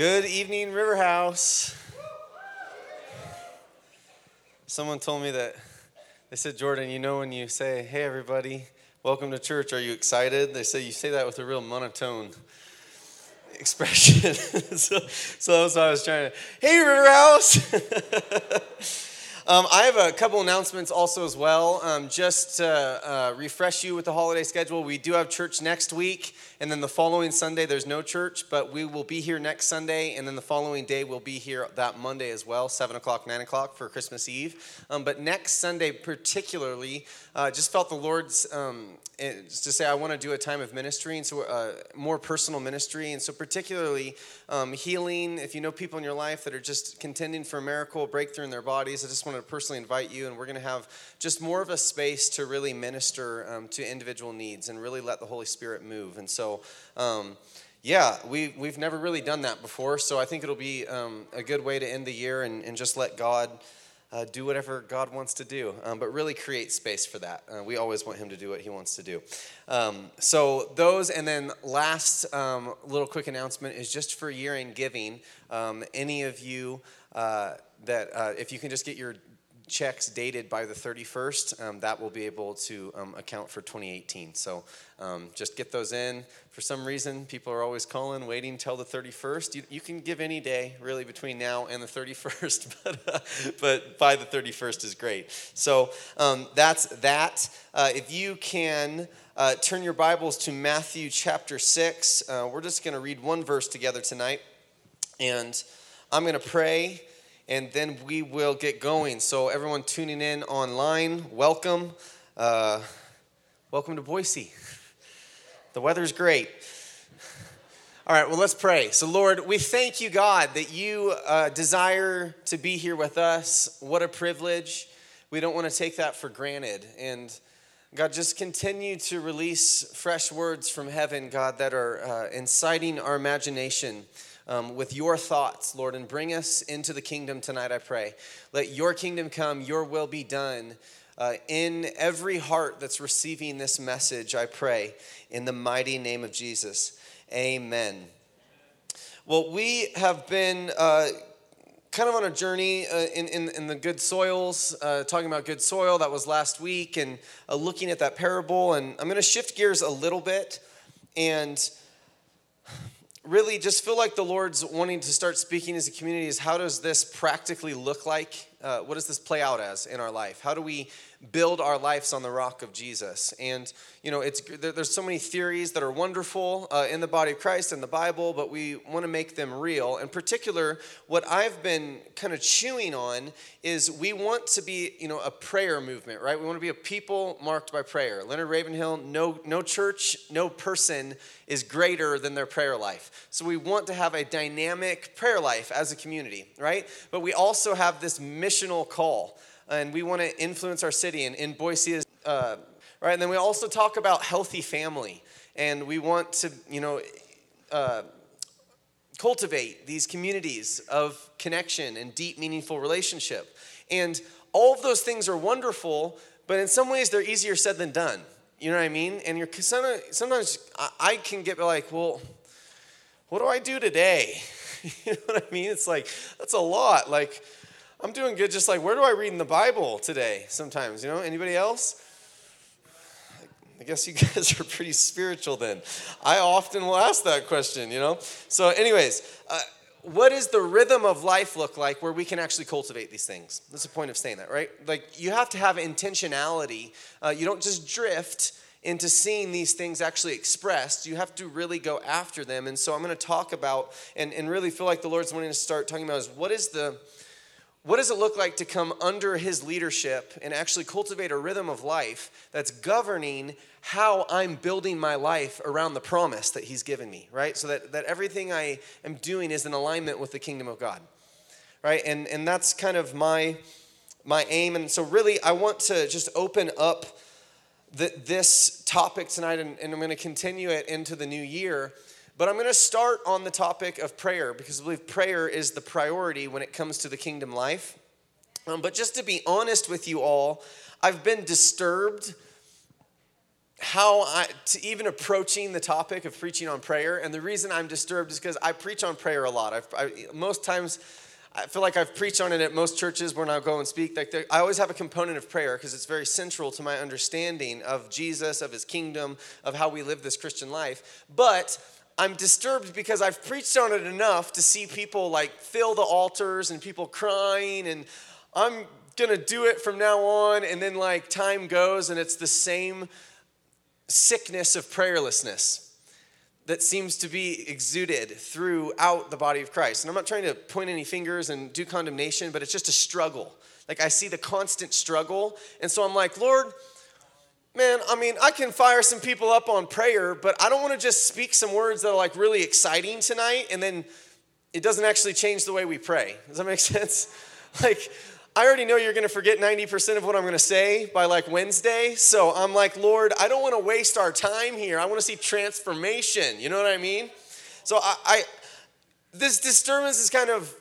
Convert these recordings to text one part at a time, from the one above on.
Good evening, River House. Someone told me that they said, Jordan, you know, when you say, hey, everybody, welcome to church, are you excited? They say you say that with a real monotone expression. so, so that's what I was trying to, hey, River House. Um, I have a couple announcements also as well. Um, just to uh, refresh you with the holiday schedule, we do have church next week, and then the following Sunday there's no church, but we will be here next Sunday, and then the following day we'll be here that Monday as well, 7 o'clock, 9 o'clock for Christmas Eve. Um, but next Sunday, particularly, uh, just felt the Lord's um, to say I want to do a time of ministry, and so uh, more personal ministry, and so particularly um, healing. If you know people in your life that are just contending for a miracle, breakthrough in their bodies, I just want to personally invite you, and we're going to have just more of a space to really minister um, to individual needs and really let the Holy Spirit move. And so. Um, yeah, we, we've never really done that before, so I think it'll be um, a good way to end the year and, and just let God uh, do whatever God wants to do, um, but really create space for that. Uh, we always want Him to do what He wants to do. Um, so, those, and then last um, little quick announcement is just for year end giving. Um, any of you uh, that, uh, if you can just get your checks dated by the 31st, um, that will be able to um, account for 2018. So um, just get those in. For some reason, people are always calling, waiting till the 31st. You, you can give any day, really, between now and the 31st, but, uh, but by the 31st is great. So um, that's that. Uh, if you can. Uh, turn your Bibles to Matthew chapter 6. Uh, we're just going to read one verse together tonight. And I'm going to pray and then we will get going. So, everyone tuning in online, welcome. Uh, welcome to Boise. The weather's great. All right, well, let's pray. So, Lord, we thank you, God, that you uh, desire to be here with us. What a privilege. We don't want to take that for granted. And God, just continue to release fresh words from heaven, God, that are uh, inciting our imagination um, with your thoughts, Lord, and bring us into the kingdom tonight, I pray. Let your kingdom come, your will be done. Uh, in every heart that's receiving this message, I pray, in the mighty name of Jesus. Amen. Well, we have been uh, kind of on a journey uh, in, in, in, the good soils, uh, talking about good soil. That was last week, and uh, looking at that parable. And I'm going to shift gears a little bit and really just feel like the Lord's wanting to start speaking as a community is how does this practically look like? Uh, what does this play out as in our life? How do we build our lives on the rock of Jesus. And, you know, it's, there's so many theories that are wonderful uh, in the body of Christ and the Bible, but we want to make them real. In particular, what I've been kind of chewing on is we want to be, you know, a prayer movement, right? We want to be a people marked by prayer. Leonard Ravenhill, no, no church, no person is greater than their prayer life. So we want to have a dynamic prayer life as a community, right? But we also have this missional call and we want to influence our city. And in Boise is uh, right. And then we also talk about healthy family, and we want to, you know. Uh, cultivate these communities of connection and deep, meaningful relationship. And all of those things are wonderful, but in some ways they're easier said than done. You know what I mean? And you're sometimes I can get like, well, what do I do today? you know what I mean? It's like that's a lot. Like I'm doing good. Just like, where do I read in the Bible today? Sometimes, you know, anybody else? I guess you guys are pretty spiritual then. I often will ask that question, you know? So, anyways, uh, what does the rhythm of life look like where we can actually cultivate these things? That's the point of saying that, right? Like, you have to have intentionality. Uh, you don't just drift into seeing these things actually expressed, you have to really go after them. And so I'm going to talk about and, and really feel like the Lord's wanting to start talking about is what is the what does it look like to come under his leadership and actually cultivate a rhythm of life that's governing how I'm building my life around the promise that he's given me, right? So that, that everything I am doing is in alignment with the kingdom of God, right? And, and that's kind of my, my aim. And so, really, I want to just open up the, this topic tonight, and, and I'm going to continue it into the new year but I'm going to start on the topic of prayer because I believe prayer is the priority when it comes to the kingdom life. Um, but just to be honest with you all, I've been disturbed how I, to even approaching the topic of preaching on prayer. And the reason I'm disturbed is because I preach on prayer a lot. I've, I, most times, I feel like I've preached on it at most churches when I go and speak. Like I always have a component of prayer because it's very central to my understanding of Jesus, of His kingdom, of how we live this Christian life. But I'm disturbed because I've preached on it enough to see people like fill the altars and people crying, and I'm gonna do it from now on. And then like time goes, and it's the same sickness of prayerlessness that seems to be exuded throughout the body of Christ. And I'm not trying to point any fingers and do condemnation, but it's just a struggle. Like I see the constant struggle. And so I'm like, Lord, man, I mean, I can fire some people up on prayer, but I don't want to just speak some words that are like really exciting tonight and then it doesn't actually change the way we pray. Does that make sense? Like, I already know you're going to forget 90% of what I'm going to say by like Wednesday. So I'm like, Lord, I don't want to waste our time here. I want to see transformation. You know what I mean? So I, I this disturbance has kind of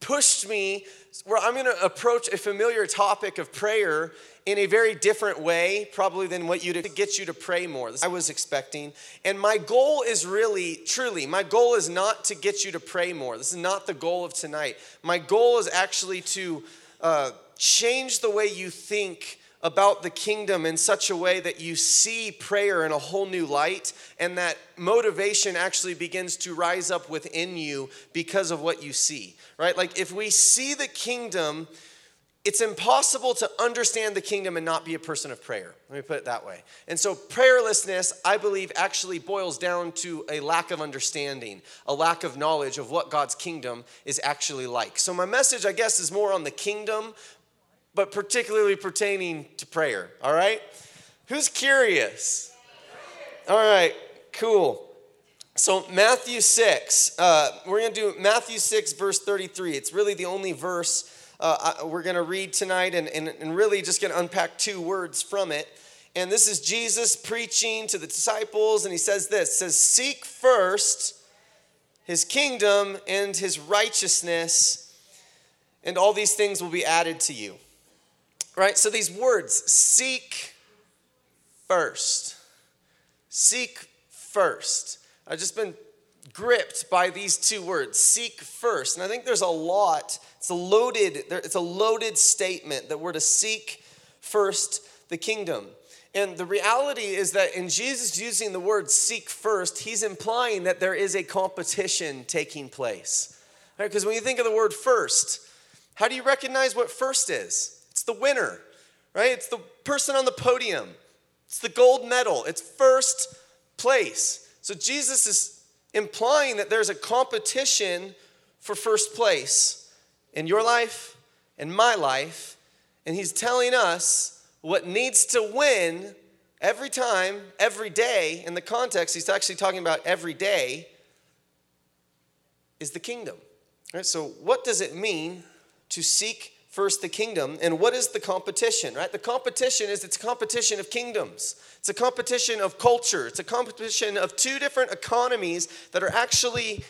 pushed me where I'm going to approach a familiar topic of prayer in a very different way, probably than what you to get you to pray more. I was expecting. And my goal is really, truly, my goal is not to get you to pray more. This is not the goal of tonight. My goal is actually to uh, change the way you think about the kingdom in such a way that you see prayer in a whole new light and that motivation actually begins to rise up within you because of what you see, right? Like if we see the kingdom, it's impossible to understand the kingdom and not be a person of prayer. Let me put it that way. And so, prayerlessness, I believe, actually boils down to a lack of understanding, a lack of knowledge of what God's kingdom is actually like. So, my message, I guess, is more on the kingdom, but particularly pertaining to prayer. All right? Who's curious? All right, cool. So, Matthew 6, uh, we're going to do Matthew 6, verse 33. It's really the only verse uh, we're going to read tonight and, and, and really just going to unpack two words from it. And this is Jesus preaching to the disciples, and he says this says, Seek first his kingdom and his righteousness, and all these things will be added to you. Right? So these words, seek first. Seek first. I've just been gripped by these two words seek first and i think there's a lot it's a loaded it's a loaded statement that we're to seek first the kingdom. And the reality is that in jesus using the word seek first he's implying that there is a competition taking place. Right? Because when you think of the word first how do you recognize what first is? It's the winner right? It's the person on the podium. It's the gold medal. It's first place. So jesus is implying that there's a competition for first place in your life in my life. And he's telling us what needs to win every time, every day. In the context, he's actually talking about every day is the kingdom. Right? So, what does it mean to seek first the kingdom. And what is the competition, right? The competition is it's a competition of kingdoms. It's a competition of culture. It's a competition of two different economies that are actually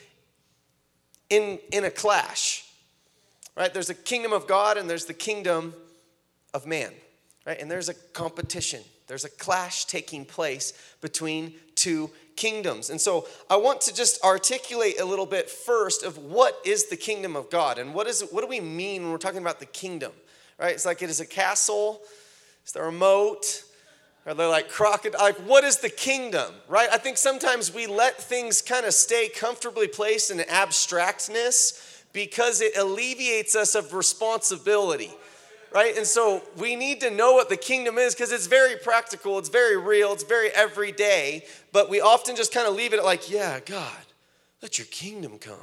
in, in a clash. Right? There's a kingdom of God and there's the kingdom of man. Right? And there's a competition. There's a clash taking place between two kingdoms. And so I want to just articulate a little bit first of what is the kingdom of God and what is what do we mean when we're talking about the kingdom? Right? It's like it is a castle, it's the remote, are they like crocodile? Like, what is the kingdom, right? I think sometimes we let things kind of stay comfortably placed in abstractness because it alleviates us of responsibility right? And so we need to know what the kingdom is because it's very practical, it's very real, it's very everyday, but we often just kind of leave it like, yeah, God, let your kingdom come.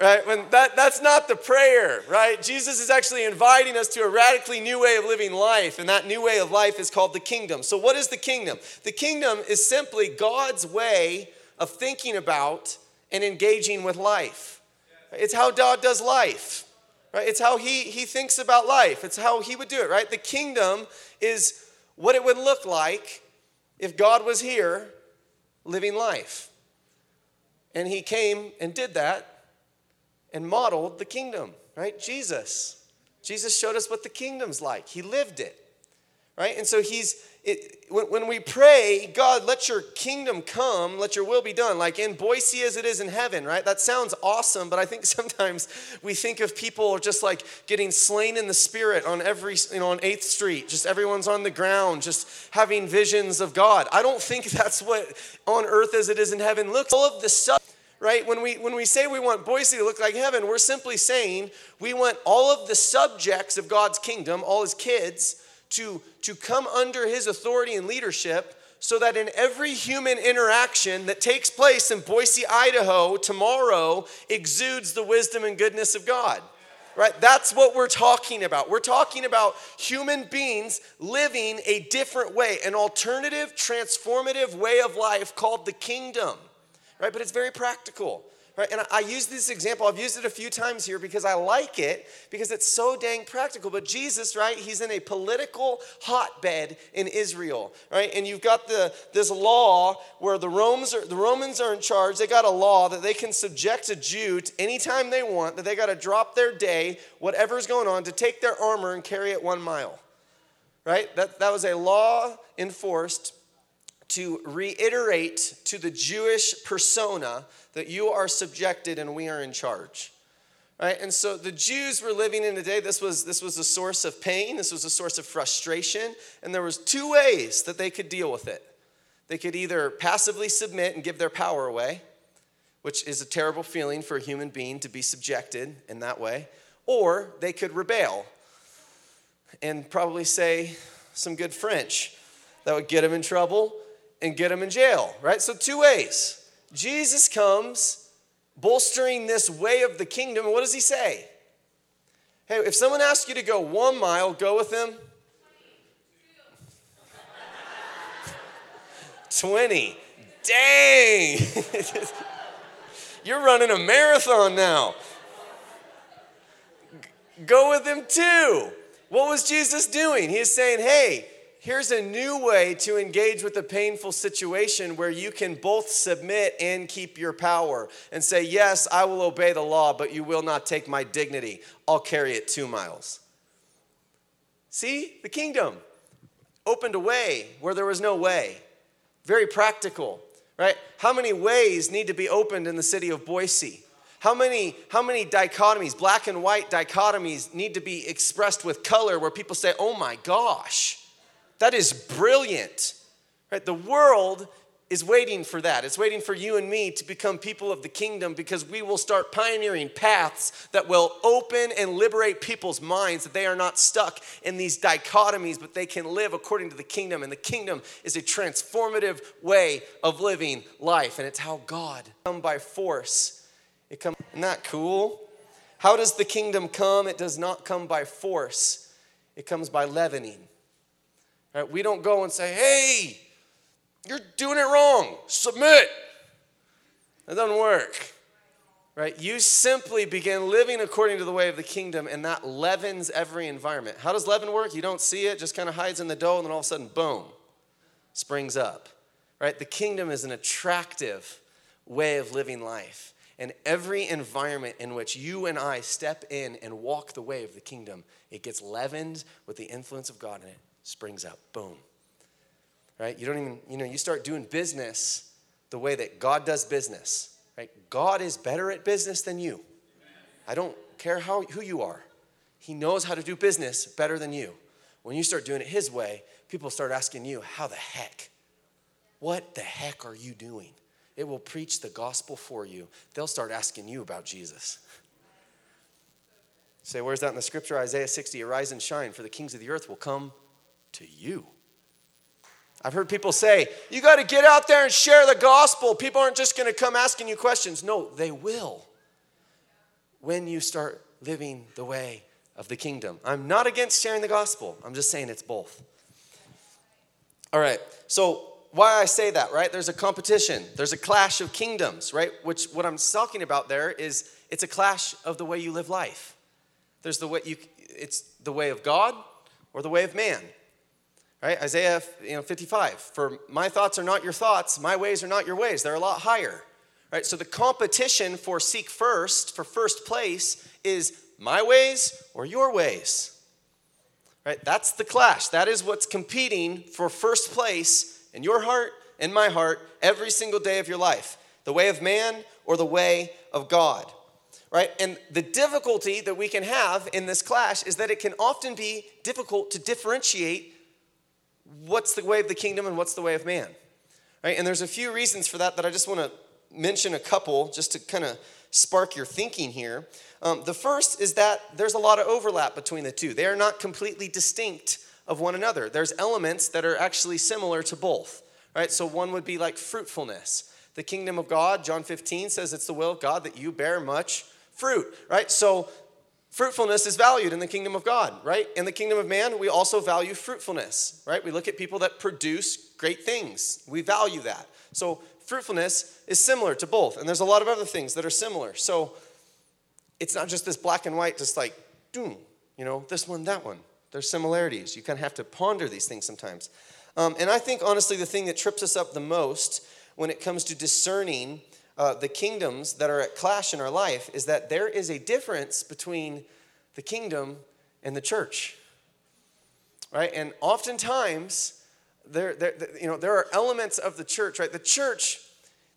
Right when that, that's not the prayer right jesus is actually inviting us to a radically new way of living life and that new way of life is called the kingdom so what is the kingdom the kingdom is simply god's way of thinking about and engaging with life. It's how God does life. Right? It's how he, he thinks about life. It's how he would do it, right? The kingdom is what it would look like if God was here living life. And he came and did that and modeled the kingdom, right? Jesus. Jesus showed us what the kingdom's like. He lived it, right? And so he's, it, when, when we pray, God, let your kingdom come, let your will be done, like in Boise as it is in heaven, right? That sounds awesome, but I think sometimes we think of people just like getting slain in the spirit on every, you know, on 8th Street, just everyone's on the ground, just having visions of God. I don't think that's what on earth as it is in heaven looks. All of the stuff right? When we, when we say we want Boise to look like heaven, we're simply saying we want all of the subjects of God's kingdom, all his kids, to, to come under his authority and leadership so that in every human interaction that takes place in Boise, Idaho tomorrow exudes the wisdom and goodness of God. Right? That's what we're talking about. We're talking about human beings living a different way, an alternative, transformative way of life called the kingdom. Right? But it's very practical. Right? And I, I use this example, I've used it a few times here because I like it because it's so dang practical. But Jesus, right, he's in a political hotbed in Israel, right? And you've got the this law where the Romans are the Romans are in charge. They got a law that they can subject a Jew to anytime they want, that they got to drop their day, whatever's going on, to take their armor and carry it one mile. Right? That, that was a law enforced to reiterate to the Jewish persona that you are subjected and we are in charge. Right? And so the Jews were living in a day, this was, this was a source of pain, this was a source of frustration, and there was two ways that they could deal with it. They could either passively submit and give their power away, which is a terrible feeling for a human being to be subjected in that way, or they could rebel and probably say some good French that would get them in trouble and get them in jail, right? So, two ways. Jesus comes bolstering this way of the kingdom, and what does he say? Hey, if someone asks you to go one mile, go with them. 20. Dang! You're running a marathon now. Go with them too. What was Jesus doing? He is saying, hey, Here's a new way to engage with a painful situation where you can both submit and keep your power and say, Yes, I will obey the law, but you will not take my dignity. I'll carry it two miles. See, the kingdom opened a way where there was no way. Very practical, right? How many ways need to be opened in the city of Boise? How many, how many dichotomies, black and white dichotomies, need to be expressed with color where people say, oh my gosh? That is brilliant. Right? The world is waiting for that. It's waiting for you and me to become people of the kingdom because we will start pioneering paths that will open and liberate people's minds that they are not stuck in these dichotomies, but they can live according to the kingdom. And the kingdom is a transformative way of living life, and it's how God come by force. It come isn't that cool? How does the kingdom come? It does not come by force. It comes by leavening. Right? We don't go and say, hey, you're doing it wrong, submit. That doesn't work. Right? You simply begin living according to the way of the kingdom, and that leavens every environment. How does leaven work? You don't see it, just kind of hides in the dough, and then all of a sudden, boom, springs up. Right? The kingdom is an attractive way of living life. And every environment in which you and I step in and walk the way of the kingdom, it gets leavened with the influence of God in it springs up. Boom. Right? You don't even, you know, you start doing business the way that God does business. Right? God is better at business than you. I don't care how, who you are. He knows how to do business better than you. When you start doing it His way, people start asking you, How the heck? What the heck are you doing? It will preach the gospel for you. They'll start asking you about Jesus. Say, where's that in the scripture? Isaiah 60, arise and shine, for the kings of the earth will come to you. I've heard people say, you got to get out there and share the gospel. People aren't just going to come asking you questions. No, they will when you start living the way of the kingdom. I'm not against sharing the gospel, I'm just saying it's both. All right, so why I say that, right? There's a competition, there's a clash of kingdoms, right? Which what I'm talking about there is it's a clash of the way you live life. There's the way you, it's the way of God or the way of man. Right? Isaiah you know, 55. For my thoughts are not your thoughts, my ways are not your ways. They're a lot higher. Right? So the competition for seek first, for first place, is my ways or your ways? Right? That's the clash. That is what's competing for first place in your heart and my heart every single day of your life. The way of man or the way of God. Right? And the difficulty that we can have in this clash is that it can often be difficult to differentiate what's the way of the kingdom and what's the way of man. Right? And there's a few reasons for that that I just want to mention a couple just to kind of spark your thinking here. Um, the first is that there's a lot of overlap between the two. They are not completely distinct of one another. There's elements that are actually similar to both. Right? So one would be like fruitfulness. The kingdom of God, John 15 says it's the will of God that you bear much fruit, right? So fruitfulness is valued in the kingdom of God, right? In the kingdom of man, we also value fruitfulness, right? We look at people that produce great things. We value that. So fruitfulness is similar to both. And there's a lot of other things that are similar. So it's not just this black and white, just like, doom, you know, this one, that one. There's similarities. You kind of have to ponder these things sometimes. Um, and I think, honestly, the thing that trips us up the most when it comes to discerning uh, the kingdoms that are at clash in our life is that there is a difference between the kingdom and the church. Right? And oftentimes, there, there, you know, there are elements of the church, right? The church,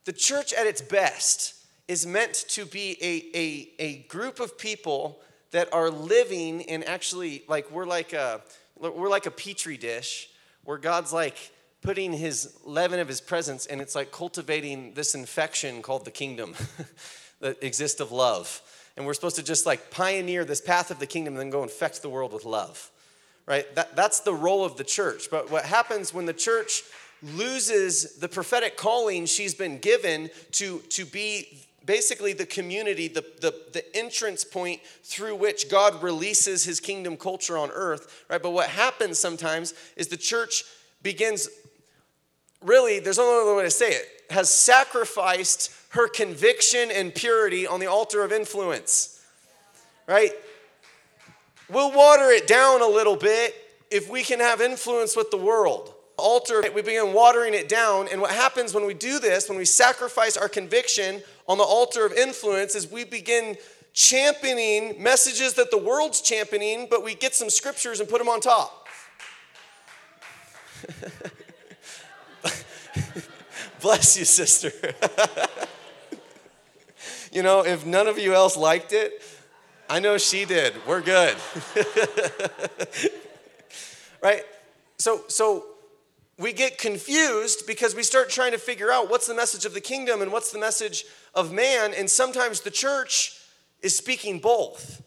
the church at its best is meant to be a, a, a group of people that are living in actually like we're like a we're like a petri dish where God's like putting his leaven of his presence and it's like cultivating this infection called the kingdom that exists of love. And we're supposed to just like pioneer this path of the kingdom and then go infect the world with love. Right? That, that's the role of the church. But what happens when the church loses the prophetic calling she's been given to, to be basically the community, the, the, the entrance point through which God releases his kingdom culture on earth, right? But what happens sometimes is the church begins really, there's only one way to say it, has sacrificed her conviction and purity on the altar of influence. Right? We'll water it down a little bit if we can have influence with the world. Altar, we begin watering it down. And what happens when we do this, when we sacrifice our conviction on the altar of influence, is we begin championing messages that the world's championing, but we get some scriptures and put them on top. Bless you, sister. you know, if none of you else liked it, I know she did. We're good. right? So so we get confused because we start trying to figure out what's the message of the kingdom and what's the message of man and sometimes the church is speaking both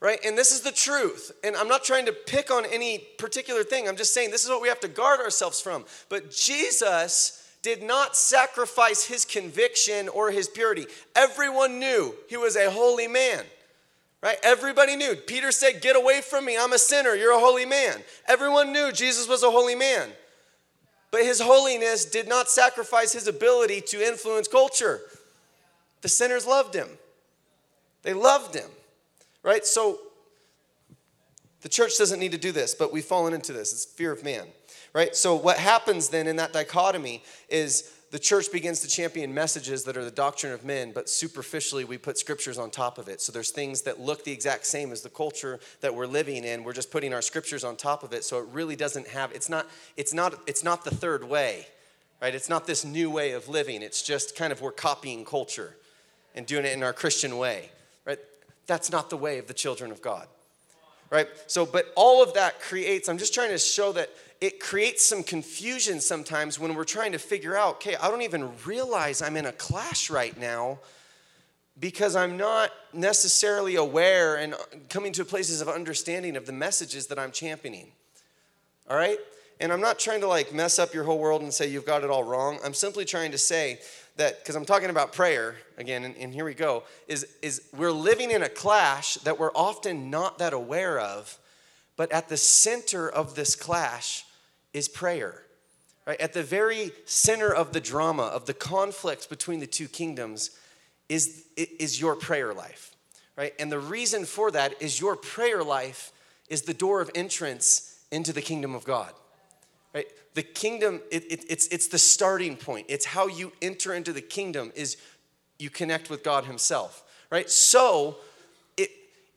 right? And this is the truth. And I'm not trying to pick on any particular thing. I'm just saying this is what we have to guard ourselves from. But Jesus did not sacrifice his conviction or his purity. Everyone knew he was a holy man. Right? Everybody knew. Peter said, Get away from me. I'm a sinner. You're a holy man. Everyone knew Jesus was a holy man. But his holiness did not sacrifice his ability to influence culture. The sinners loved him. They loved him right? So the church doesn't need to do this, but we've fallen into this. It's fear of man, right? So what happens then in that dichotomy is the church begins to champion messages that are the doctrine of men, but superficially we put scriptures on top of it. So there's things that look the exact same as the culture that we're living in. We're just putting our scriptures on top of it. So it really doesn't have, it's not, it's not, it's not the third way, right? It's not this new way of living. It's just kind of we're copying culture and doing it in our Christian way. That's not the way of the children of God. Right? So, but all of that creates, I'm just trying to show that it creates some confusion sometimes when we're trying to figure out, okay, I don't even realize I'm in a clash right now because I'm not necessarily aware and coming to places of understanding of the messages that I'm championing. All right? And I'm not trying to like mess up your whole world and say you've got it all wrong. I'm simply trying to say that because I'm talking about prayer again, and, and, here we go, is, is we're living in a clash that we're often not that aware of, but at the center of this clash is prayer. Right? At the very center of the drama, of the conflict between the two kingdoms, is, is your prayer life. Right? And the reason for that is your prayer life is the door of entrance into the kingdom of God. The kingdom, it, it, it's, it's the starting point. It's how you enter into the kingdom is you connect with God himself. Right? So it,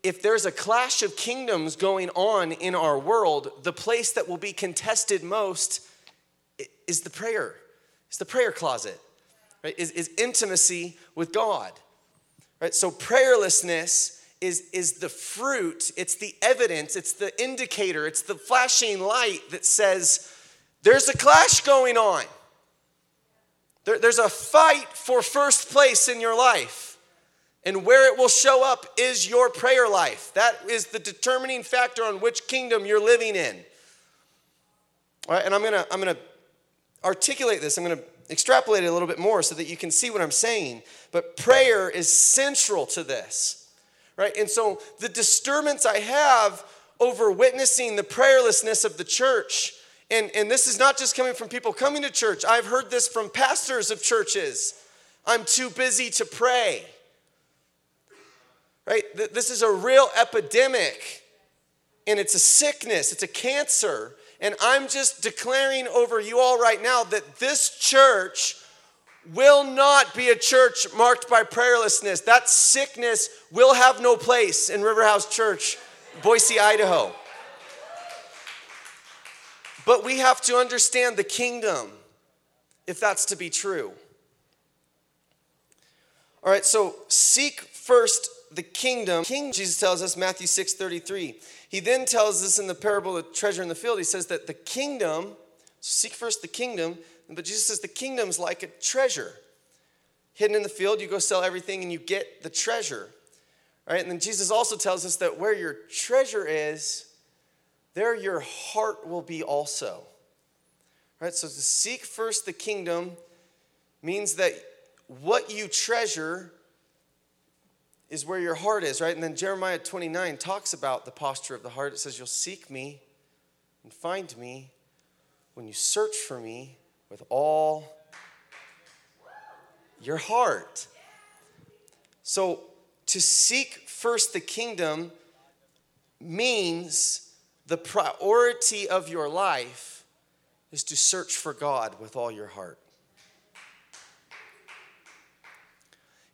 if there's a clash of kingdoms going on in our world, the place that will be contested most is the prayer, is the prayer closet, right? Is, is intimacy with God, right? So prayerlessness is, is the fruit, it's the evidence, it's the indicator, it's the flashing light that says there's a clash going on. There, there's a fight for first place in your life. And where it will show up is your prayer life. That is the determining factor on which kingdom you're living in. All right, and I'm gonna, I'm gonna articulate this. I'm gonna extrapolate it a little bit more so that you can see what I'm saying. But prayer is central to this, right? And so the disturbance I have over witnessing the prayerlessness of the church, and, and this is not just coming from people coming to church, I've heard this from pastors of churches. I'm too busy to pray. Right? This is a real epidemic, and it's a sickness, it's a cancer. And I'm just declaring over you all right now that this church will not be a church marked by prayerlessness. That sickness will have no place in Riverhouse Church, Boise, Idaho. But we have to understand the kingdom if that's to be true. All right, so seek first the kingdom. King, Jesus tells us, Matthew 6 33. He then tells us in the parable of the treasure in the field, he says that the kingdom, seek first the kingdom, but Jesus says the kingdom's like a treasure. Hidden in the field, you go sell everything and you get the treasure. All right, And then Jesus also tells us that where your treasure is, there your heart will be also. Right? So to seek first the kingdom means that what you treasure is where your heart is, right? And then Jeremiah 29 talks about the posture of the heart. It says, You'll seek me and find me when you search for me with all your heart. So, to seek first the kingdom means the priority of your life is to search for God with all your heart.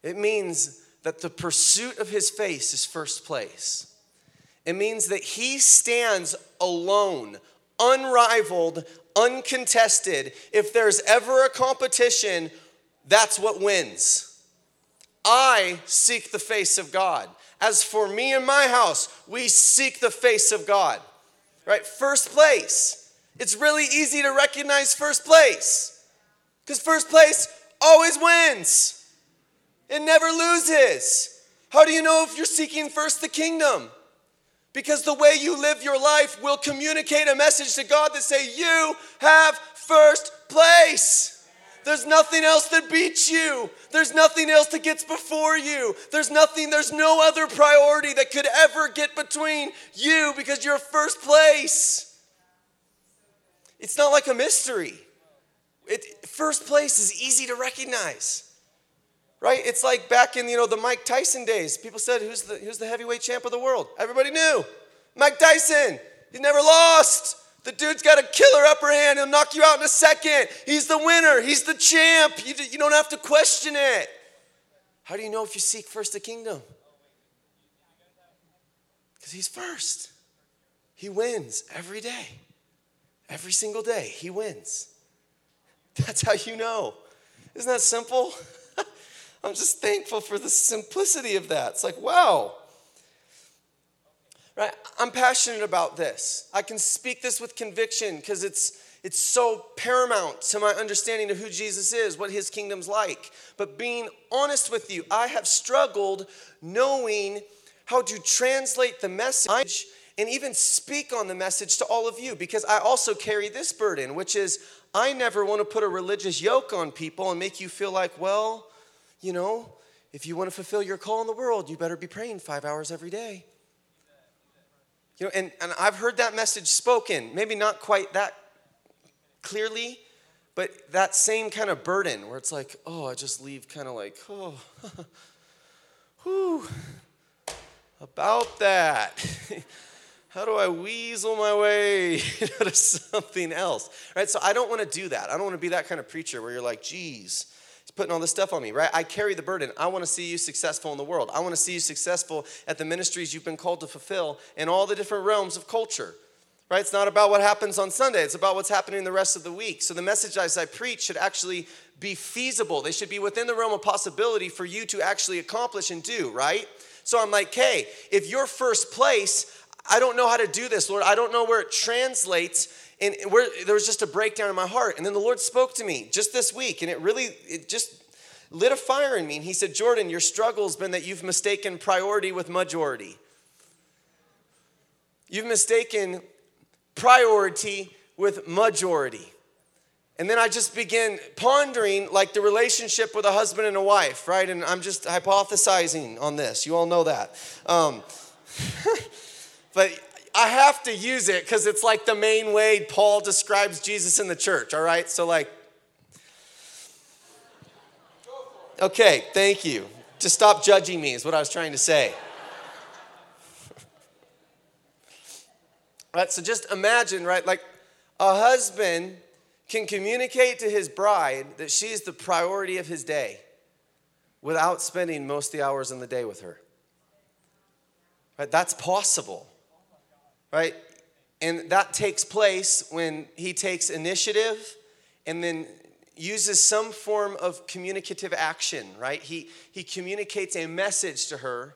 It means that the pursuit of his face is first place. It means that he stands alone, unrivaled, uncontested. If there's ever a competition, that's what wins. I seek the face of God. As for me and my house, we seek the face of God. Right? First place. It's really easy to recognize first place because first place always wins. It never loses. How do you know if you're seeking first the kingdom? Because the way you live your life will communicate a message to God that say you have first place. There's nothing else that beats you. There's nothing else that gets before you. There's nothing, there's no other priority that could ever get between you because you're first place. It's not like a mystery. It, first place is easy to recognize right? It's like back in, you know, the Mike Tyson days. People said, who's the, who's the heavyweight champ of the world? Everybody knew. Mike Tyson. he never lost. The dude's got a killer upper hand. He'll knock you out in a second. He's the winner. He's the champ. You, you don't have to question it. How do you know if you seek first the kingdom? Because he's first. He wins every day. Every single day, he wins. That's how you know. Isn't that simple? I'm just thankful for the simplicity of that. It's like, wow. Right? I'm passionate about this. I can speak this with conviction because it's it's so paramount to my understanding of who Jesus is, what his kingdom's like. But being honest with you, I have struggled knowing how to translate the message and even speak on the message to all of you because I also carry this burden, which is I never want to put a religious yoke on people and make you feel like, well, you know, if you want to fulfill your call in the world, you better be praying five hours every day. You know, and, and I've heard that message spoken, maybe not quite that clearly, but that same kind of burden where it's like, oh, I just leave kind of like, oh, whew, about that. How do I weasel my way to something else? Right? So I don't want to do that. I don't want to be that kind of preacher where you're like, geez, putting all this stuff on me, right? I carry the burden. I want to see you successful in the world. I want to see you successful at the ministries you've been called to fulfill in all the different realms of culture. Right? It's not about what happens on Sunday, it's about what's happening the rest of the week. So the messages I preach should actually be feasible. They should be within the realm of possibility for you to actually accomplish and do, right? So I'm like, hey, if you're first place, I don't know how to do this, Lord. I don't know where it translates. And there was just a breakdown in my heart. And then the Lord spoke to me just this week, and it really, it just lit a fire in me. And He said, Jordan, your struggle's been that you've mistaken priority with majority. You've mistaken priority with majority. And then I just begin pondering like the relationship with a husband and a wife, right? And I'm just hypothesizing on this. You all know that. Um, but I have to use it because it's like the main way Paul describes Jesus in the church, all right? So, like, okay, thank you. Just stop judging me, is what I was trying to say. right, so just imagine, right, like a husband can communicate to his bride that she's the priority of his day without spending most of the hours in the day with her. Right? That's possible. Right? And that takes place when he takes initiative and then uses some form of communicative action, right? He, he communicates a message to her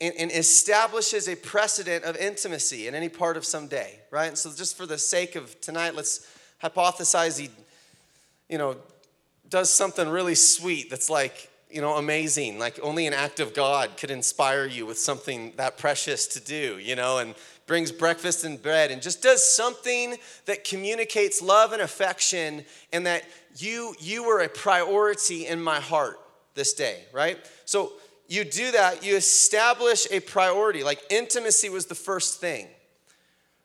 and, and, establishes a precedent of intimacy in any part of some day, right? And so, just for the sake of tonight, let's hypothesize he, you know, does something really sweet that's like, you know, amazing. Like only an act of God could inspire you with something that precious to do, you know, and brings breakfast and bread and just does something that communicates love and affection and that you you were a priority in my heart this day, right? So you do that, you establish a priority. Like intimacy was the first thing.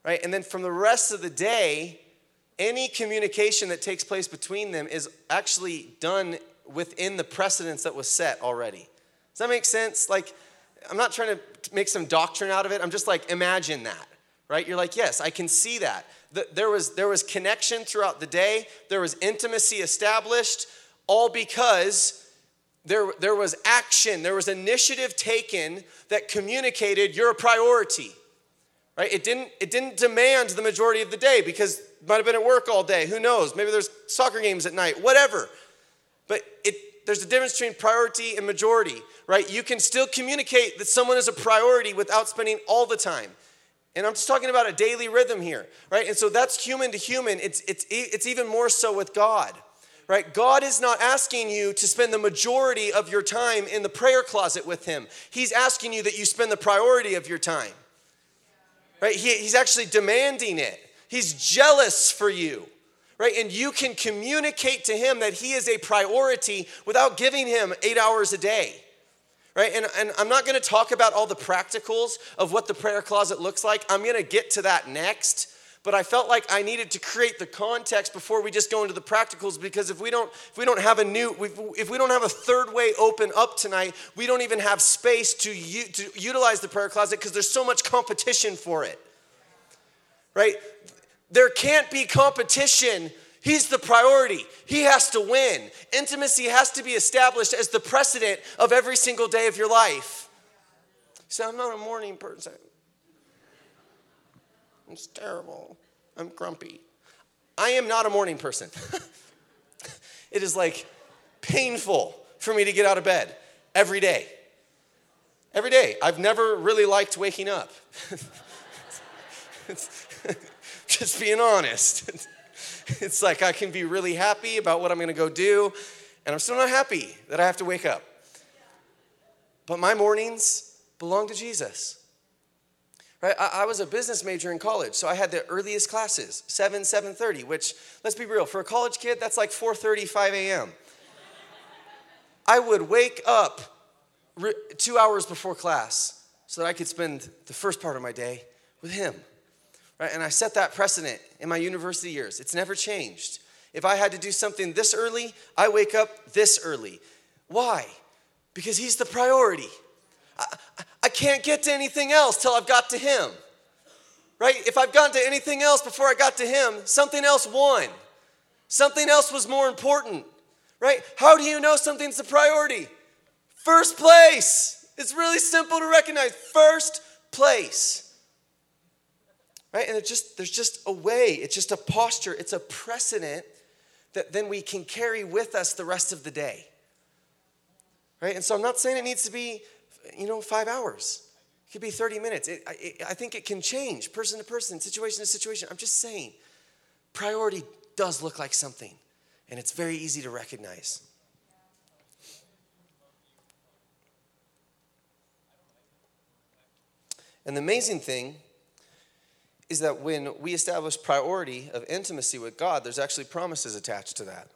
Right? And then from the rest of the day, any communication that takes place between them is actually done within the precedence that was set already. Does that make sense? Like, I'm not trying to make some doctrine out of it. I'm just like, imagine that, right? You're like, yes, I can see that. There was, there was connection throughout the day, there was intimacy established, all because there, there was action, there was initiative taken that communicated you're a priority. Right? It didn't, it didn't demand the majority of the day because might have been at work all day. Who knows? Maybe there's soccer games at night, whatever. But it, there's a difference between priority and majority, right? You can still communicate that someone is a priority without spending all the time. And I'm just talking about a daily rhythm here, right? And so that's human to human. It's, it's, it's even more so with God, right? God is not asking you to spend the majority of your time in the prayer closet with Him. He's asking you that you spend the priority of your time, right? He, he's actually demanding it. He's jealous for you, right? And you can communicate to him that he is a priority without giving him eight hours a day, right? And, and I'm not gonna talk about all the practicals of what the prayer closet looks like. I'm gonna get to that next. But I felt like I needed to create the context before we just go into the practicals because if we don't if we don't have a new if we don't have a third way open up tonight, we don't even have space to u- to utilize the prayer closet because there's so much competition for it. Right? There can't be competition. He's the priority. He has to win. Intimacy has to be established as the precedent of every single day of your life. So I'm not a morning person. It's terrible. I'm grumpy. I am not a morning person. it is like painful for me to get out of bed every day. Every day. I've never really liked waking up. Just being honest. it's like I can be really happy about what I'm to go do, and I'm still not happy that I have to wake up. But my mornings belong to Jesus. Right? I, I was a business major in college, so I had the earliest classes, 7, 7.30, which, let's be real, for a college kid, that's like 4.30, 5 a.m. I would wake up two hours before class so that I could spend the first part of my day with him. Right? And I set that precedent in my university years. It's never changed. If I had to do something this early, I wake up this early. Why? Because he's the priority. I, I can't get to anything else till I've got to him. Right? If I've gotten to anything else before I got to him, something else won. Something else was more important. right? How do you know something's a priority? First place. It's really simple to recognize. First place. Right? And just there's just a way, it's just a posture, it's a precedent that then we can carry with us the rest of the day. Right? And so I'm not saying it needs to be, you know, five hours. It could be 30 minutes. It, it, I think it can change person to person, situation to situation. I'm just saying, priority does look like something, and it's very easy to recognize. And the amazing thing is that when we establish priority of intimacy with God, there's actually promises attached to that.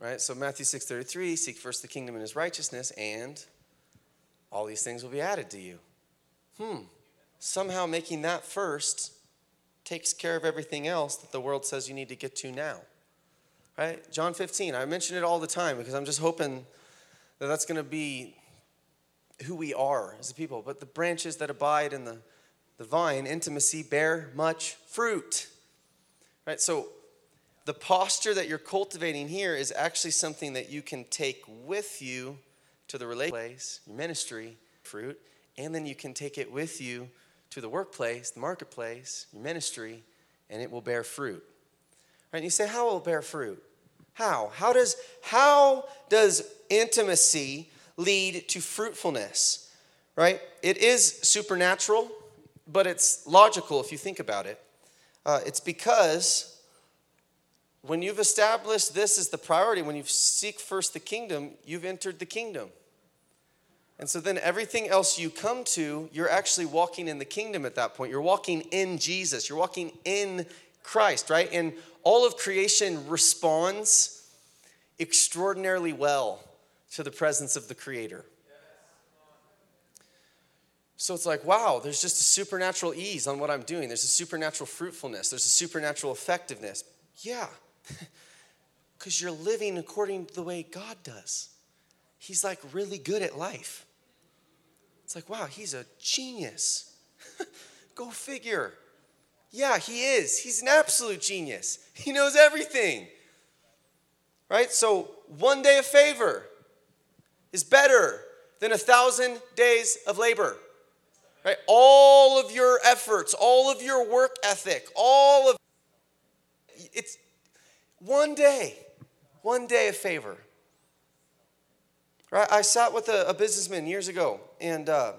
Right? So Matthew 6:33, seek first the kingdom and his righteousness, and all these things will be added to you. Hmm. Somehow making that first takes care of everything else that the world says you need to get to now. Right? John 15, I mention it all the time because I'm just hoping that that's going to be who we are as a people. But the branches that abide in the, the vine, intimacy, bear much fruit. Right? So the posture that you're cultivating here is actually something that you can take with you to the relationship place, your ministry, fruit, and then you can take it with you to the workplace, the marketplace, your ministry, and it will bear fruit. Right? And you say, how will it bear fruit? How? How does how does intimacy lead to fruitfulness, right? It is supernatural, but it's logical if you think about it. Uh, it's because when you've established this as the priority, when you seek first the kingdom, you've entered the kingdom. And so then everything else you come to, you're actually walking in the kingdom at that point. You're walking in Jesus. You're walking in Christ, right? And all of creation responds extraordinarily well to the presence of the Creator. So it's like, wow, there's just a supernatural ease on what I'm doing. There's a supernatural fruitfulness. There's a supernatural effectiveness. Yeah, because you're living according to the way God does. He's like really good at life. It's like, wow, he's a genius. Go figure. Yeah, he is. He's an absolute genius. He knows everything. Right? So, one day of favor is better than a thousand days of labor. Right? All of your efforts, all of your work ethic, all of it's one day, one day of favor. Right? I sat with a, a businessman years ago, and uh,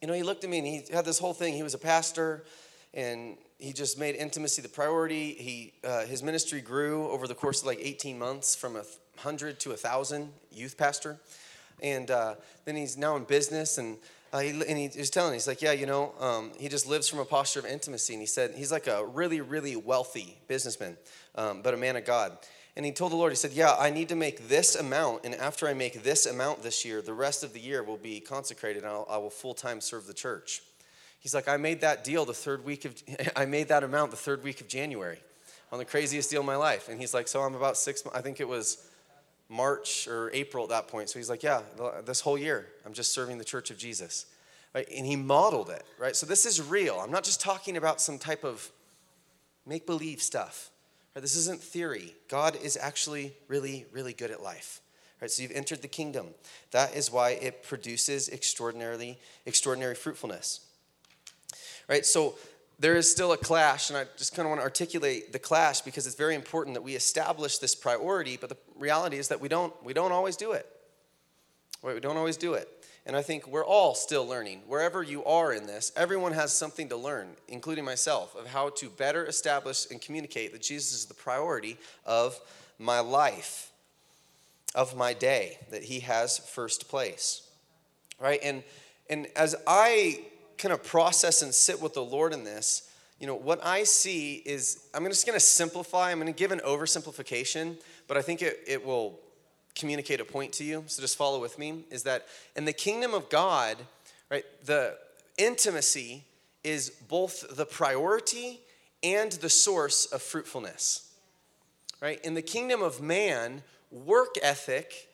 you know, he looked at me and he had this whole thing. He was a pastor, and he just made intimacy the priority. He uh, his ministry grew over the course of like 18 months from a hundred to a thousand youth pastor, and uh, then he's now in business and. Uh, he, and he was telling, he's like, yeah, you know, um, he just lives from a posture of intimacy. And he said, he's like a really, really wealthy businessman, um, but a man of God. And he told the Lord, he said, Yeah, I need to make this amount. And after I make this amount this year, the rest of the year will be consecrated and I'll, I will full time serve the church. He's like, I made that deal the third week of, I made that amount the third week of January on the craziest deal of my life. And he's like, So I'm about six, I think it was March or April at that point. So he's like, Yeah, this whole year, I'm just serving the church of Jesus. Right? And he modeled it, right? So this is real. I'm not just talking about some type of make believe stuff. Right, this isn't theory. God is actually really, really good at life. Right, so you've entered the kingdom. That is why it produces extraordinarily, extraordinary fruitfulness. Right, so there is still a clash, and I just kind of want to articulate the clash because it's very important that we establish this priority. But the reality is that we don't, we don't always do it. Right, we don't always do it. And I think we're all still learning. Wherever you are in this, everyone has something to learn, including myself, of how to better establish and communicate that Jesus is the priority of my life, of my day, that he has first place. Right? And and as I kind of process and sit with the Lord in this, you know, what I see is I'm just going to simplify, I'm going to give an oversimplification, but I think it, it will communicate a point to you, so just follow with me, is that in the kingdom of God, right, the intimacy is both the priority and the source of fruitfulness. Right? In the kingdom of man, work ethic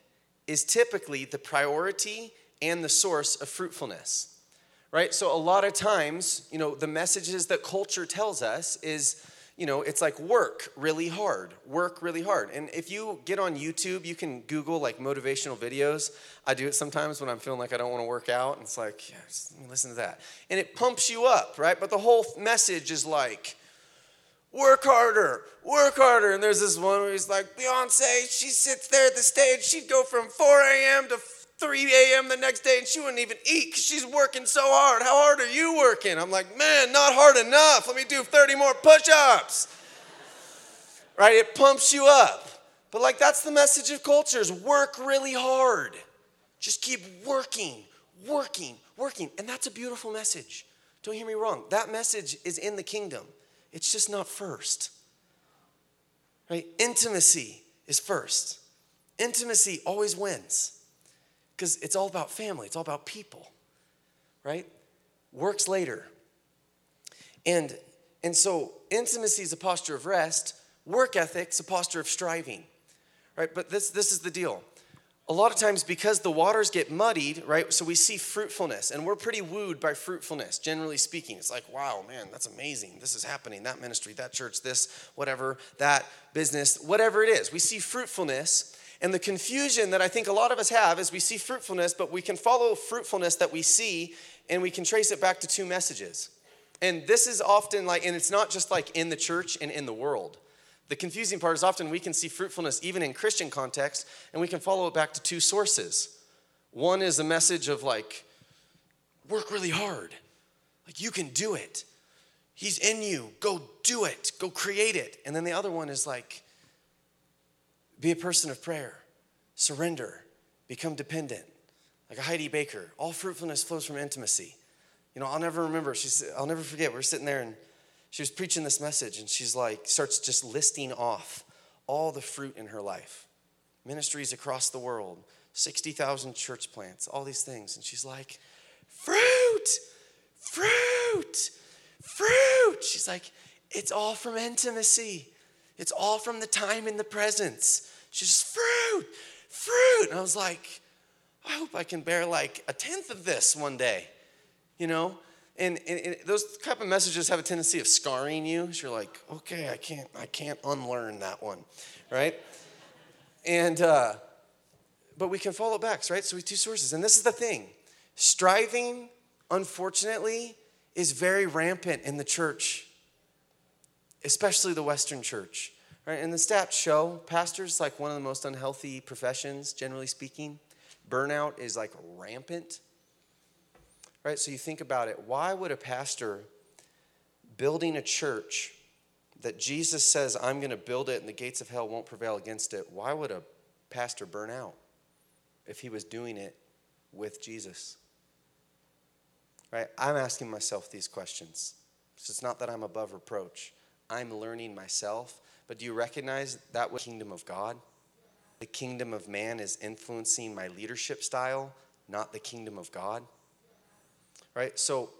is typically the priority and the source of fruitfulness. Right? So a lot of times, you know, the messages that culture tells us is you know, it's like work really hard, work really hard. And if you get on YouTube, you can Google like motivational videos. I do it sometimes when I'm feeling like I don't want to work out. And it's like, yeah, listen to that. And it pumps you up, right? But the whole message is like, work harder, work harder. And there's this one where he's like, Beyonce, she sits there at the stage, she'd go from 4 a.m. to 3 a.m. the next day and she wouldn't even eat because she's working so hard. How hard are you working? I'm like, man, not hard enough. Let me do 30 more push ups. right? It pumps you up. But like, that's the message of cultures work really hard. Just keep working, working, working. And that's a beautiful message. Don't hear me wrong. That message is in the kingdom, it's just not first. Right? Intimacy is first. Intimacy always wins because it's all about family, it's all about people, right? Works later. And, and so intimacy is a posture of rest, work ethics a posture of striving, right? But this, this is the deal. A lot of times, because the waters get muddied, right? So we see fruitfulness, and we're pretty wooed by fruitfulness, generally speaking. It's like, wow, man, that's amazing. This is happening. That ministry, that church, this, whatever, that business, whatever it is. We see fruitfulness, and the confusion that I think a lot of us have is we see fruitfulness, but we can follow fruitfulness that we see and we can trace it back to two messages. And this is often like, and it's not just like in the church and in the world. The confusing part is often we can see fruitfulness even in Christian context, and we can follow it back to two sources. One is a message of like, work really hard, like you can do it. He's in you, go do it, go create it. And then the other one is like, be a person of prayer, surrender, become dependent. Like a Heidi Baker, all fruitfulness flows from intimacy. You know, I'll never remember, she's, I'll never forget, we are sitting there and she was preaching this message and she's like, starts just listing off all the fruit in her life. Ministries across the world, 60,000 church plants, all these things. And she's like, fruit, fruit, fruit. She's like, it's all from intimacy. It's all from the time in the presence. She's just fruit, fruit. And I was like, I hope I can bear like a tenth of this one day, you know? And, and, and, those type of messages have a tendency of scarring you. So you're like, okay, I can't, I can't unlearn that one, right? And uh, but we can follow back, right? So we two sources, and this is the thing: striving, unfortunately, is very rampant in the church especially the Western church. Right? And the stats show pastors like one of the most unhealthy professions, generally speaking. Burnout is like rampant. Right? So you think about it. Why would a pastor building a church that Jesus says, I'm going to build it and the gates of hell won't prevail against it, why would a pastor burn out if he was doing it with Jesus? Right? I'm asking myself these questions. It's not that I'm above reproach. I'm learning myself. But do you recognize that was the kingdom of God? The kingdom of man is influencing my leadership style, not the kingdom of God. Right? So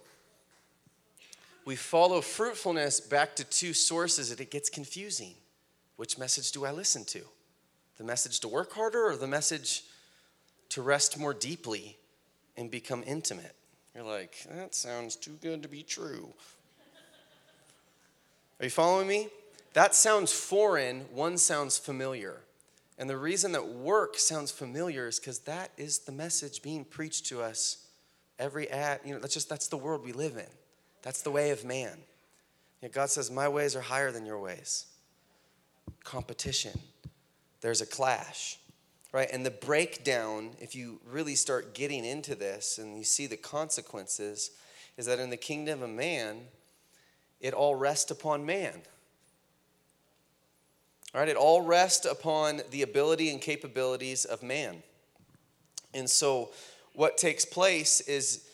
we follow fruitfulness back to two sources and it gets confusing. Which message do I listen to? The message to work harder or the message to rest more deeply and become intimate? You're like, that sounds too good to be true. Are you following me? That sounds foreign, one sounds familiar. And the reason that work sounds familiar is because that is the message being preached to us every ad. You know, that's just that's the world we live in. That's the way of man. You know, God says, My ways are higher than your ways. Competition. There's a clash. Right? And the breakdown, if you really start getting into this and you see the consequences, is that in the kingdom of man, it all rests upon man. All right, it all rests upon the ability and capabilities of man. And so, what takes place is,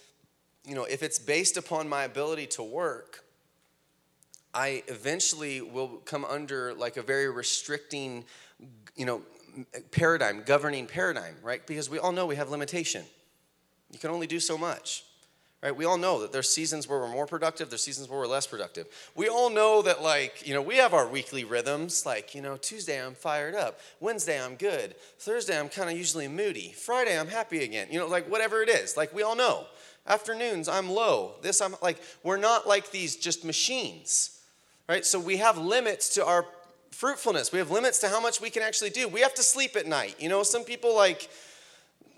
you know, if it's based upon my ability to work, I eventually will come under like a very restricting, you know, paradigm, governing paradigm, right? Because we all know we have limitation. You can only do so much. Right? We all know that there's seasons where we're more productive, there's seasons where we're less productive. We all know that, like, you know, we have our weekly rhythms. Like, you know, Tuesday I'm fired up, Wednesday I'm good, Thursday I'm kind of usually moody, Friday I'm happy again. You know, like whatever it is. Like, we all know. Afternoons I'm low. This I'm like, we're not like these just machines. right? So we have limits to our fruitfulness. We have limits to how much we can actually do. We have to sleep at night. You know, some people like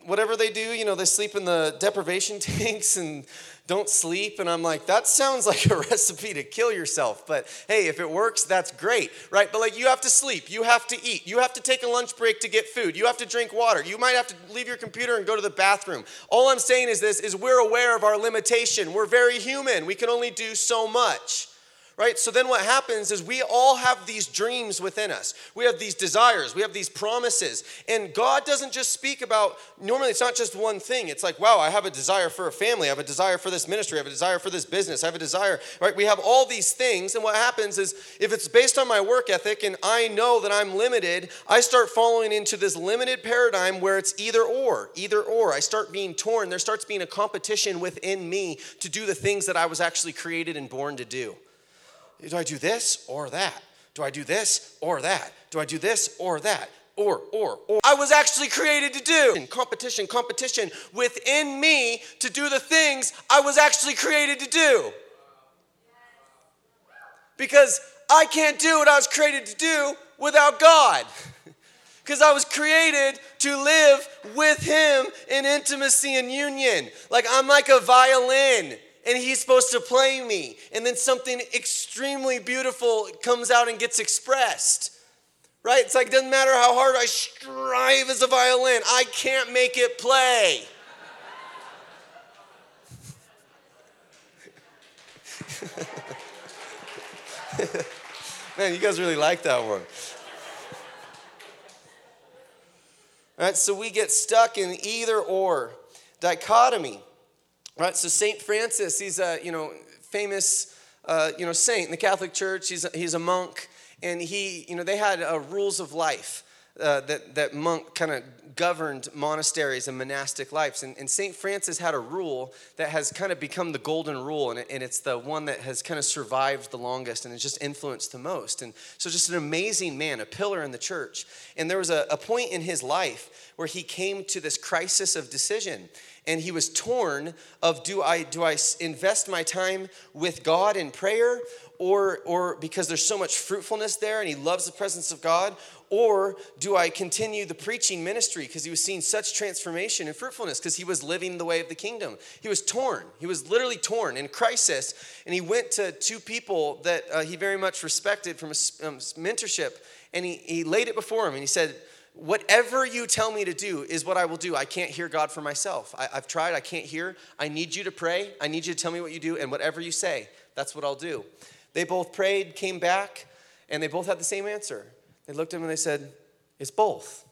whatever they do, you know, they sleep in the deprivation tanks and don't sleep. And I'm like, that sounds like a recipe to kill yourself. But hey, if it works, that's great, right? But like, you have to sleep, you have to eat, you have to take a lunch break to get food, you have to drink water, you might have to leave your computer and go to the bathroom. All I'm saying is this: is we're aware of our limitation. We're very human. We can only do so much right? So then what happens is we all have these dreams within us. We have these desires, we have these promises. And God doesn't just speak about, normally it's not just one thing. It's like, wow, I have a desire for a family, I have a desire for this ministry, I have a desire for this business, I have a desire, right? We have all these things. And what happens is if it's based on my work ethic and I know that I'm limited, I start falling into this limited paradigm where it's either or, either or. I start being torn. There starts being a competition within me to do the things that I was actually created and born to do. Do I do this or that? Do I do this or that? Do I do this or that? Or, or, or. I was actually created to do. Competition, competition within me to do the things I was actually created to do. Because I can't do what I was created to do without God. Because I was created to live with Him in intimacy and union. Like I'm like a violin and he's supposed to play me. And then something extremely beautiful comes out and gets expressed. Right? It's like, doesn't matter how hard I strive as a violin, I can't make it play. Man, you guys really like that one. All right, so we get stuck in either or dichotomy. Right, so St. Francis, he's a you know, famous uh, you know, saint in the Catholic Church. He's a, he's a monk, and he, you know, they had uh, rules of life uh, that, that monk kind of governed monasteries and monastic lives. And, and St. Francis had a rule that has kind of become the golden rule, and, it, and it's the one that has kind of survived the longest and has just influenced the most. And so, just an amazing man, a pillar in the church. And there was a, a point in his life where he came to this crisis of decision and he was torn of do I do I invest my time with God in prayer or or because there's so much fruitfulness there and he loves the presence of God or do I continue the preaching ministry because he was seeing such transformation and fruitfulness because he was living the way of the kingdom he was torn he was literally torn in crisis and he went to two people that uh, he very much respected from his um, mentorship and he, he laid it before him and he said Whatever you tell me to do is what I will do. I can't hear God for myself. I, have tried, I can't hear. I need you to pray. I need you to tell me what you do, and whatever you say, that's what I'll do. They both prayed, came back, and they both had the same answer. They looked at him and they said, It's both.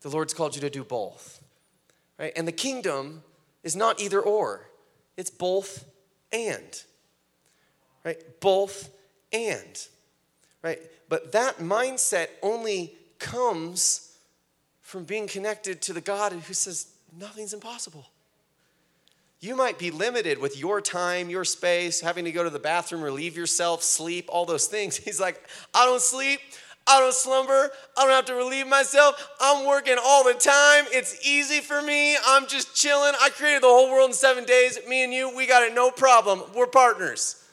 The Lord's called you to do both. Right? And the kingdom is not either or, it's both and. Right? Both and. Right? But that mindset only comes from being connected to the God who says nothing's impossible. You might be limited with your time, your space, having to go to the bathroom, relieve yourself, sleep, all those things. He's like, I don't sleep, I don't slumber, I don't have to relieve myself. I'm working all the time. It's easy for me. I'm just chilling. I created the whole world in seven days. Me and you, we got it no problem. We're partners.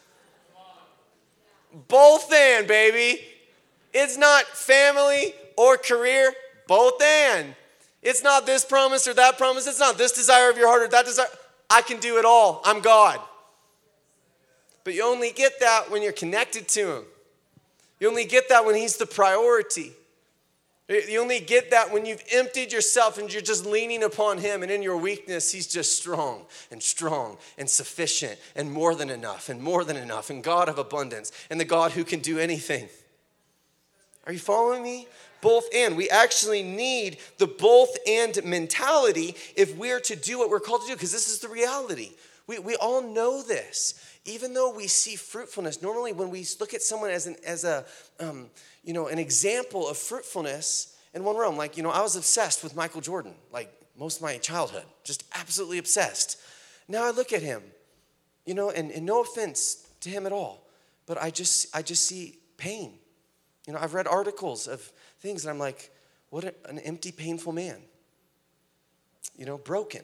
Both and, baby. It's not family or career, both and. It's not this promise or that promise. It's not this desire of your heart or that desire. I can do it all. I'm God. But you only get that when you're connected to Him. You only get that when He's the priority. You only get that when you've emptied yourself and you're just leaning upon Him, and in your weakness, He's just strong and strong and sufficient and more than enough and more than enough and God of abundance and the God who can do anything. Are you following me? both and. We actually need the both and mentality if we're to do what we're called to do, because this is the reality. We, we all know this. Even though we see fruitfulness, normally when we look at someone as, an, as a, um, you know, an example of fruitfulness in one realm, like, you know, I was obsessed with Michael Jordan, like most of my childhood, just absolutely obsessed. Now I look at him, you know, and, and no offense to him at all, but I just, I just see pain. You know, I've read articles of things. And I'm like, what an empty, painful man. You know, broken.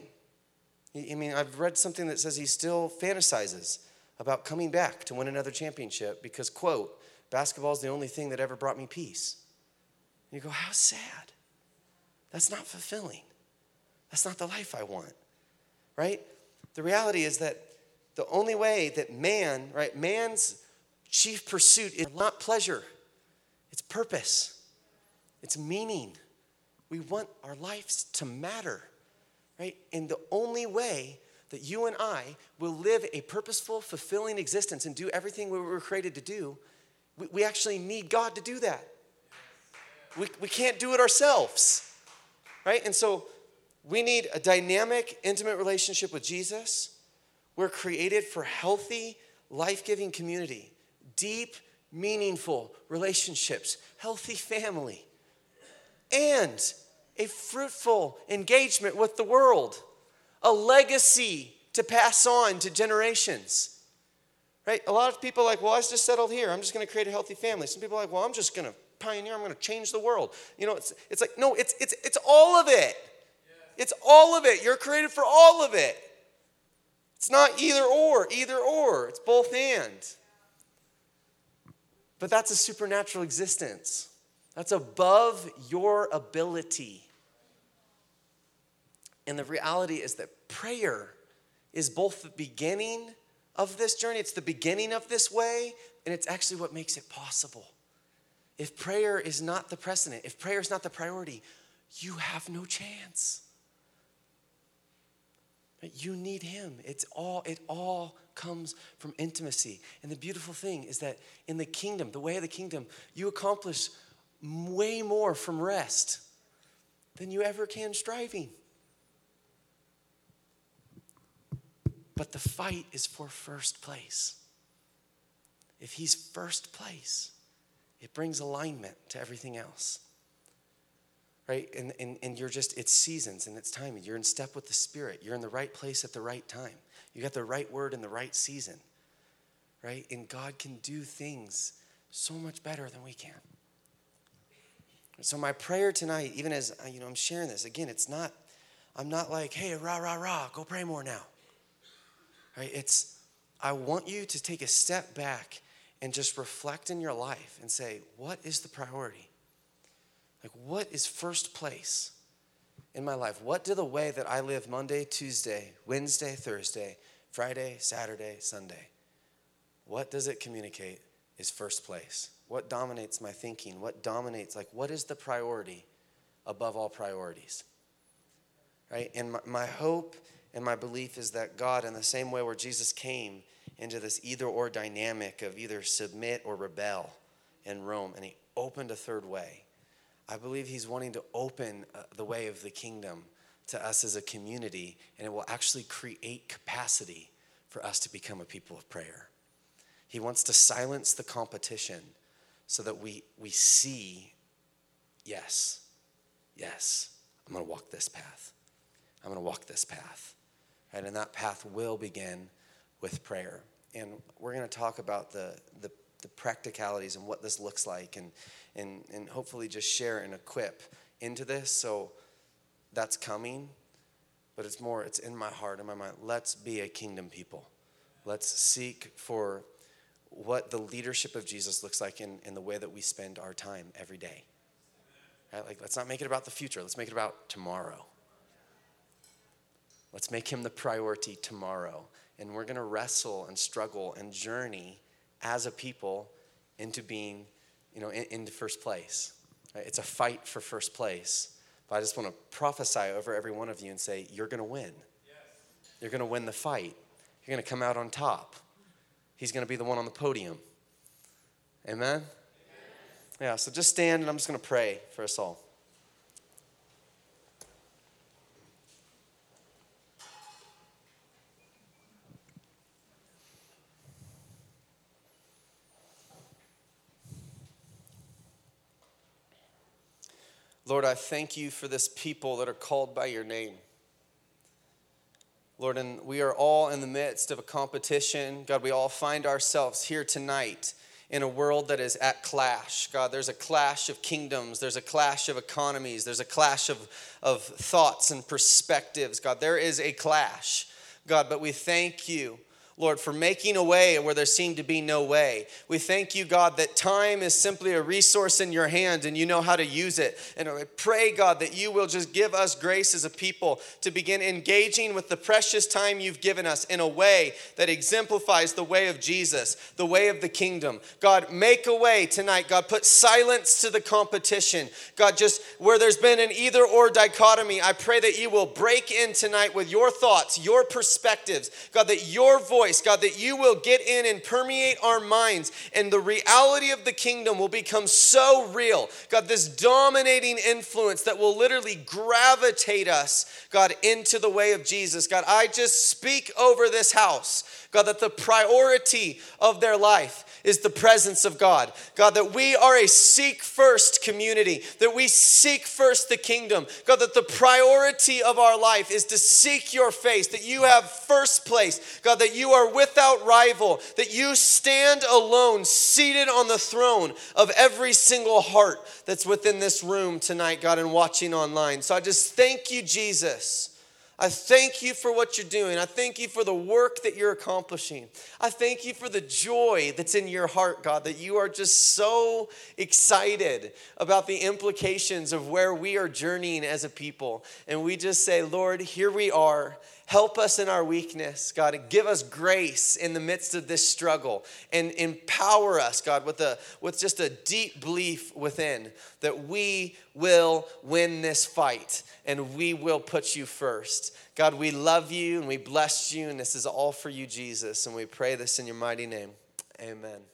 I mean, I've read something that says he still fantasizes about coming back to win another championship because, quote, basketball is the only thing that ever brought me peace. And you go, how sad. That's not fulfilling. That's not the life I want, right? The reality is that the only way that man, right, man's chief pursuit is not pleasure, it's purpose, it's meaning. We want our lives to matter, right? And the only way that you and I will live a purposeful, fulfilling existence and do everything we were created to do, we, we actually need God to do that. We, we can't do it ourselves, right? And so we need a dynamic, intimate relationship with Jesus. We're created for healthy, life giving community, deep, meaningful relationships, healthy family, and a fruitful engagement with the world a legacy to pass on to generations. Right? A lot of people are like, well, I just settled here. I'm just going to create a healthy family. Some people are like, well, I'm just going to pioneer. I'm going to change the world. You know, it's, it's like, no, it's, it's, it's all of it. It's all of it. You're created for all of it. It's not either or, either or. It's both and. But that's a supernatural existence. That's above your ability. And the reality is that prayer is both the beginning of this journey, it's the beginning of this way, and it's actually what makes it possible. If prayer is not the precedent, if prayer is not the priority, you have no chance. You need him. It's all it all comes from intimacy. And the beautiful thing is that in the kingdom, the way of the kingdom, you accomplish way more from rest than you ever can striving. But the fight is for first place. If he's first place, it brings alignment to everything else. Right? And, and, and you're just, it's seasons and it's timing. You're in step with the Spirit. You're in the right place at the right time. You got the right word in the right season. Right? And God can do things so much better than we can. So my prayer tonight, even as you know, I'm sharing this again. It's not. I'm not like, hey, rah rah rah, go pray more now. Right? It's, I want you to take a step back and just reflect in your life and say, what is the priority? Like, what is first place in my life? What do the way that I live Monday, Tuesday, Wednesday, Thursday, Friday, Saturday, Sunday, what does it communicate is first place? What dominates my thinking? What dominates, like, what is the priority above all priorities? Right? And my, my hope and my belief is that God, in the same way where Jesus came into this either or dynamic of either submit or rebel in Rome, and he opened a third way, I believe he's wanting to open uh, the way of the kingdom to us as a community, and it will actually create capacity for us to become a people of prayer. He wants to silence the competition so that we, we see, yes, yes, I'm gonna walk this path. I'm gonna walk this path. And that path will begin with prayer. And we're going to talk about the, the, the, practicalities and what this looks like and, and, and hopefully just share and equip into this. So that's coming, but it's more, it's in my heart, in my mind. Let's be a kingdom people. Let's seek for what the leadership of Jesus looks like in, in the way that we spend our time every day. Right? Like, let's not make it about the future. Let's make it about tomorrow. Let's make him the priority tomorrow. And we're going to wrestle and struggle and journey as a people into being, you know, in, into first place. Right? It's a fight for first place. But I just want to prophesy over every one of you and say, you're going to win. Yes. You're going to win the fight. You're going to come out on top. He's going to be the one on the podium. Amen? Amen? Yeah, so just stand and I'm just going to pray for us all. Lord, I thank you for this people that are called by your name. Lord, and we are all in the midst of a competition. God, we all find ourselves here tonight in a world that is at clash. God, there's a clash of kingdoms, there's a clash of economies, there's a clash of, of thoughts and perspectives. God, there is a clash. God, but we thank you Lord, for making a way where there seemed to be no way. We thank you, God, that time is simply a resource in your hand and you know how to use it. And I pray, God, that you will just give us grace as a people to begin engaging with the precious time you've given us in a way that exemplifies the way of Jesus, the way of the kingdom. God, make a way tonight. God, put silence to the competition. God, just where there's been an either or dichotomy, I pray that you will break in tonight with your thoughts, your perspectives. God, that your voice voice, God, that you will get in and permeate our minds, and the reality of the kingdom will become so real. God, this dominating influence that will literally gravitate us, God, into the way of Jesus. God, I just speak over this house, God, that the priority of their life is the presence of God. God, that we are a seek first community, that we seek first the kingdom. God, that the priority of our life is to seek your face, that you have first place. God, that you are without rival, that you stand alone, seated on the throne of every single heart that's within this room tonight, God, and watching online. So I just thank you, Jesus I thank you for what you're doing. I thank you for the work that you're accomplishing. I thank you for the joy that's in your heart, God, that you are just so excited about the implications of where we are journeying as a people. And we just say, Lord, here we are. Help us in our weakness, God, give us grace in the midst of this struggle and empower us, God, with, a, with just a deep belief within that we will win this fight and we will put you first. God, we love you and we bless you, and this is all for you, Jesus. And we pray this in your mighty name. Amen.